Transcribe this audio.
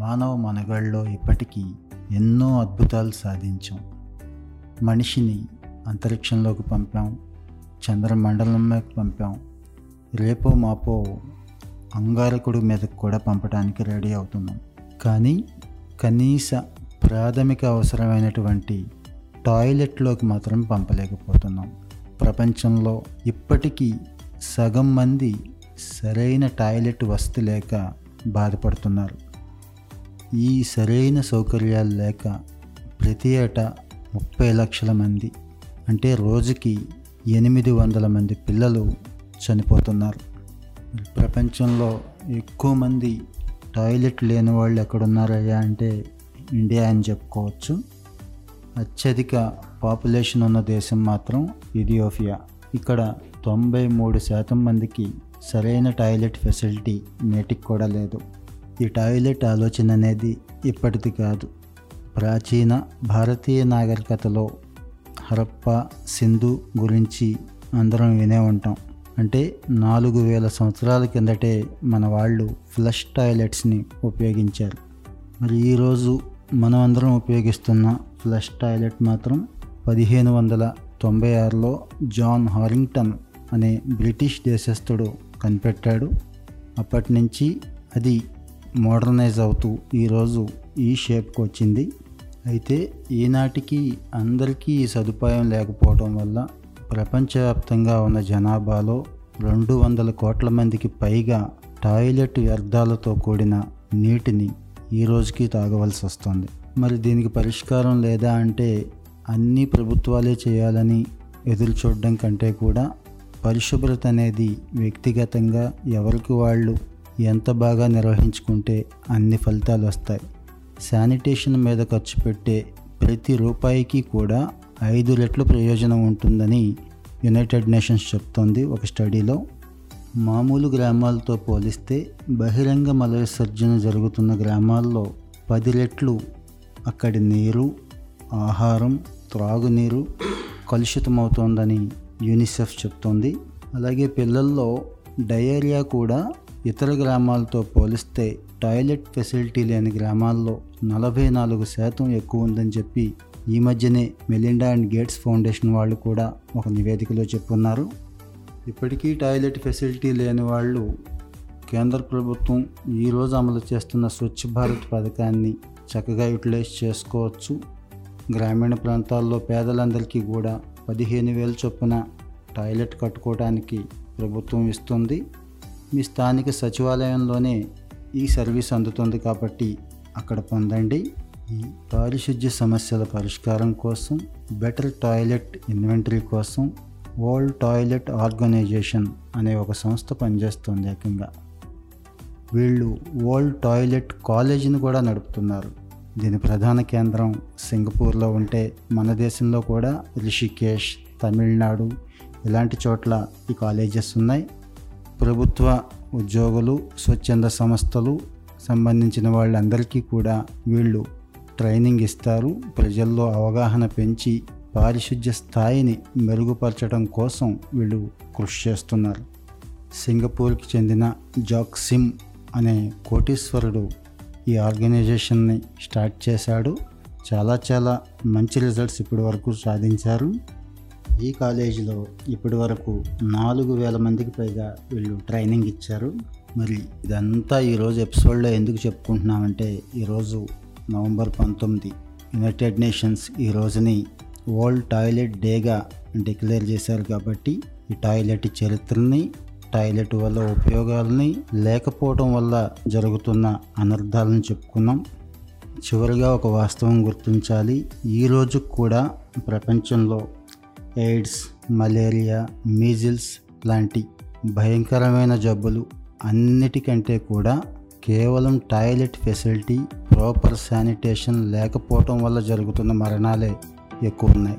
మానవ మనగాళ్ళలో ఇప్పటికీ ఎన్నో అద్భుతాలు సాధించాం. మనిషిని అంతరిక్షంలోకి పంపాం. చంద్రమండలంలోకి పంపాం. రేపో మాపో అంగారకుడి మీదకు కూడా పంపడానికి రెడీ అవుతున్నాం. కానీ కనీస ప్రాథమిక అవసరమైనటువంటి టాయిలెట్లోకి మాత్రం పంపలేకపోతున్నాం. ప్రపంచంలో ఇప్పటికీ సగం మంది సరైన టాయిలెట్ వస్తు లేక బాధపడుతున్నారు. ఈ సరైన సౌకర్యాలు లేక ప్రతి ఏటా ముప్పై లక్షల మంది అంటే రోజుకి ఎనిమిది వందల మంది పిల్లలు చనిపోతున్నారు. ప్రపంచంలో ఎక్కువ మంది టాయిలెట్ లేని వాళ్ళు ఎక్కడున్నారయ్యా అంటే ఇండియా అని చెప్పుకోవచ్చు. అత్యధిక పాపులేషన్ ఉన్న దేశం మాత్రం ఇథియోపియా. ఇక్కడ తొంభై మూడు శాతం మందికి సరైన టాయిలెట్ ఫెసిలిటీ నేటికి కూడా లేదు. ఈ టాయిలెట్ ఆలోచన అనేది ఇప్పటిది కాదు. ప్రాచీన భారతీయ నాగరికతలో హరప్ప సింధు గురించి అందరం వినే ఉంటాం. అంటే నాలుగు వేల సంవత్సరాల కిందటే మన వాళ్ళు ఫ్లష్ టాయిలెట్స్ని ఉపయోగించారు. మరి ఈరోజు మనం అందరం ఉపయోగిస్తున్న ఫ్లష్ టాయిలెట్ మాత్రం పదిహేను వందల తొంభై ఆరులో జాన్ హారింగ్టన్ అనే బ్రిటిష్ దేశస్థుడు కనిపెట్టాడు. అప్పటి నుంచి అది మోడర్నైజ్ అవుతూ ఈరోజు ఈ షేప్కి వచ్చింది. అయితే ఈనాటికి అందరికీ ఈ సదుపాయం లేకపోవడం వల్ల ప్రపంచవ్యాప్తంగా ఉన్న జనాభాలో రెండు వందల కోట్ల మందికి పైగా టాయిలెట్ వ్యర్థాలతో కూడిన నీటిని ఈ రోజుకి తాగవలసి వస్తుంది. మరి దీనికి పరిష్కారం లేదా అంటే అన్ని ప్రభుత్వాలే చేయాలని ఎదురు చూడడం కంటే కూడా పరిశుభ్రత అనేది వ్యక్తిగతంగా ఎవరికి వాళ్ళు ఎంత బాగా నిర్వహించుకుంటే అన్ని ఫలితాలు వస్తాయి. శానిటేషన్ మీద ఖర్చు పెట్టే ప్రతి రూపాయికి కూడా ఐదు రెట్లు ప్రయోజనం ఉంటుందని యునైటెడ్ నేషన్స్ చెప్తోంది ఒక స్టడీలో. మామూలు గ్రామాలతో పోలిస్తే బహిరంగ మల విసర్జన జరుగుతున్న గ్రామాల్లో పది రెట్లు అక్కడి నీరు ఆహారం త్రాగునీరు కలుషితమవుతోందని యూనిసెఫ్ చెప్తోంది. అలాగే పిల్లల్లో డయేరియా కూడా ఇతర గ్రామాలతో పోలిస్తే టాయిలెట్ ఫెసిలిటీ లేని గ్రామాల్లో నలభై నాలుగు శాతం ఎక్కువ ఉందని చెప్పి ఈ మధ్యనే మెలిండా అండ్ గేట్స్ ఫౌండేషన్ వాళ్ళు కూడా ఒక నివేదికలో చెప్పున్నారు. ఇప్పటికీ టాయిలెట్ ఫెసిలిటీ లేని వాళ్ళు కేంద్ర ప్రభుత్వం ఈరోజు అమలు చేస్తున్న స్వచ్ఛ భారత్ పథకాన్ని చక్కగా యూటిలైజ్ చేసుకోవచ్చు. గ్రామీణ ప్రాంతాల్లో పేదలందరికీ కూడా పదిహేను వేల చొప్పున టాయిలెట్ కట్టుకోవడానికి ప్రభుత్వం ఇస్తుంది. మీ స్థానిక సచివాలయంలోనే ఈ సర్వీస్ అందుతుంది కాబట్టి అక్కడ పొందండి. ఈ పారిశుద్ధ్య సమస్యల పరిష్కారం కోసం బెటర్ టాయిలెట్ ఇన్వెంటరీ కోసం వరల్డ్ టాయిలెట్ ఆర్గనైజేషన్ అనే ఒక సంస్థ పనిచేస్తుంది ఏకంగా. వీళ్ళు వరల్డ్ టాయిలెట్ కాలేజీని కూడా నడుపుతున్నారు. దీని ప్రధాన కేంద్రం సింగపూర్లో ఉంటే మన దేశంలో కూడా రిషికేష్ తమిళనాడు ఇలాంటి చోట్ల ఈ కాలేజెస్ ఉన్నాయి. ప్రభుత్వ ఉద్యోగులు స్వచ్ఛంద సంస్థలు సంబంధించిన వాళ్ళందరికీ కూడా వీళ్ళు ట్రైనింగ్ ఇస్తారు. ప్రజల్లో అవగాహన పెంచి పారిశుద్ధ్య స్థాయిని మెరుగుపరచడం కోసం వీళ్ళు కృషి చేస్తున్నారు. సింగపూర్కి చెందిన జాక్ సిమ్ అనే కోటీశ్వరుడు ఈ ఆర్గనైజేషన్ని స్టార్ట్ చేశాడు. చాలా చాలా మంచి రిజల్ట్స్ ఇప్పటి వరకు సాధించారు. ఈ కాలేజీలో ఇప్పటి వరకు నాలుగు వేల మందికి పైగా వీళ్ళు ట్రైనింగ్ ఇచ్చారు. మరి ఇదంతా ఈరోజు ఎపిసోడ్లో ఎందుకు చెప్పుకుంటున్నామంటే ఈరోజు నవంబర్ పంతొమ్మిది యునైటెడ్ నేషన్స్ ఈ రోజుని వరల్డ్ టాయిలెట్ డేగా డిక్లేర్ చేశారు కాబట్టి ఈ టాయిలెట్ చరిత్రని టాయిలెట్ వల్ల ఉపయోగాలని లేకపోవడం వల్ల జరుగుతున్న అనర్థాలను చెప్పుకున్నాం. చివరిగా ఒక వాస్తవం గుర్తించాలి. ఈరోజు కూడా ప్రపంచంలో ఎయిడ్స్ మలేరియా మీజిల్స్ లాంటి భయంకరమైన జబ్బులు అన్నిటికంటే కూడా కేవలం టాయిలెట్ ఫెసిలిటీ ప్రాపర్ శానిటేషన్ లేకపోవటం వల్ల జరుగుతున్న మరణాలే ఎక్కువ ఉన్నాయి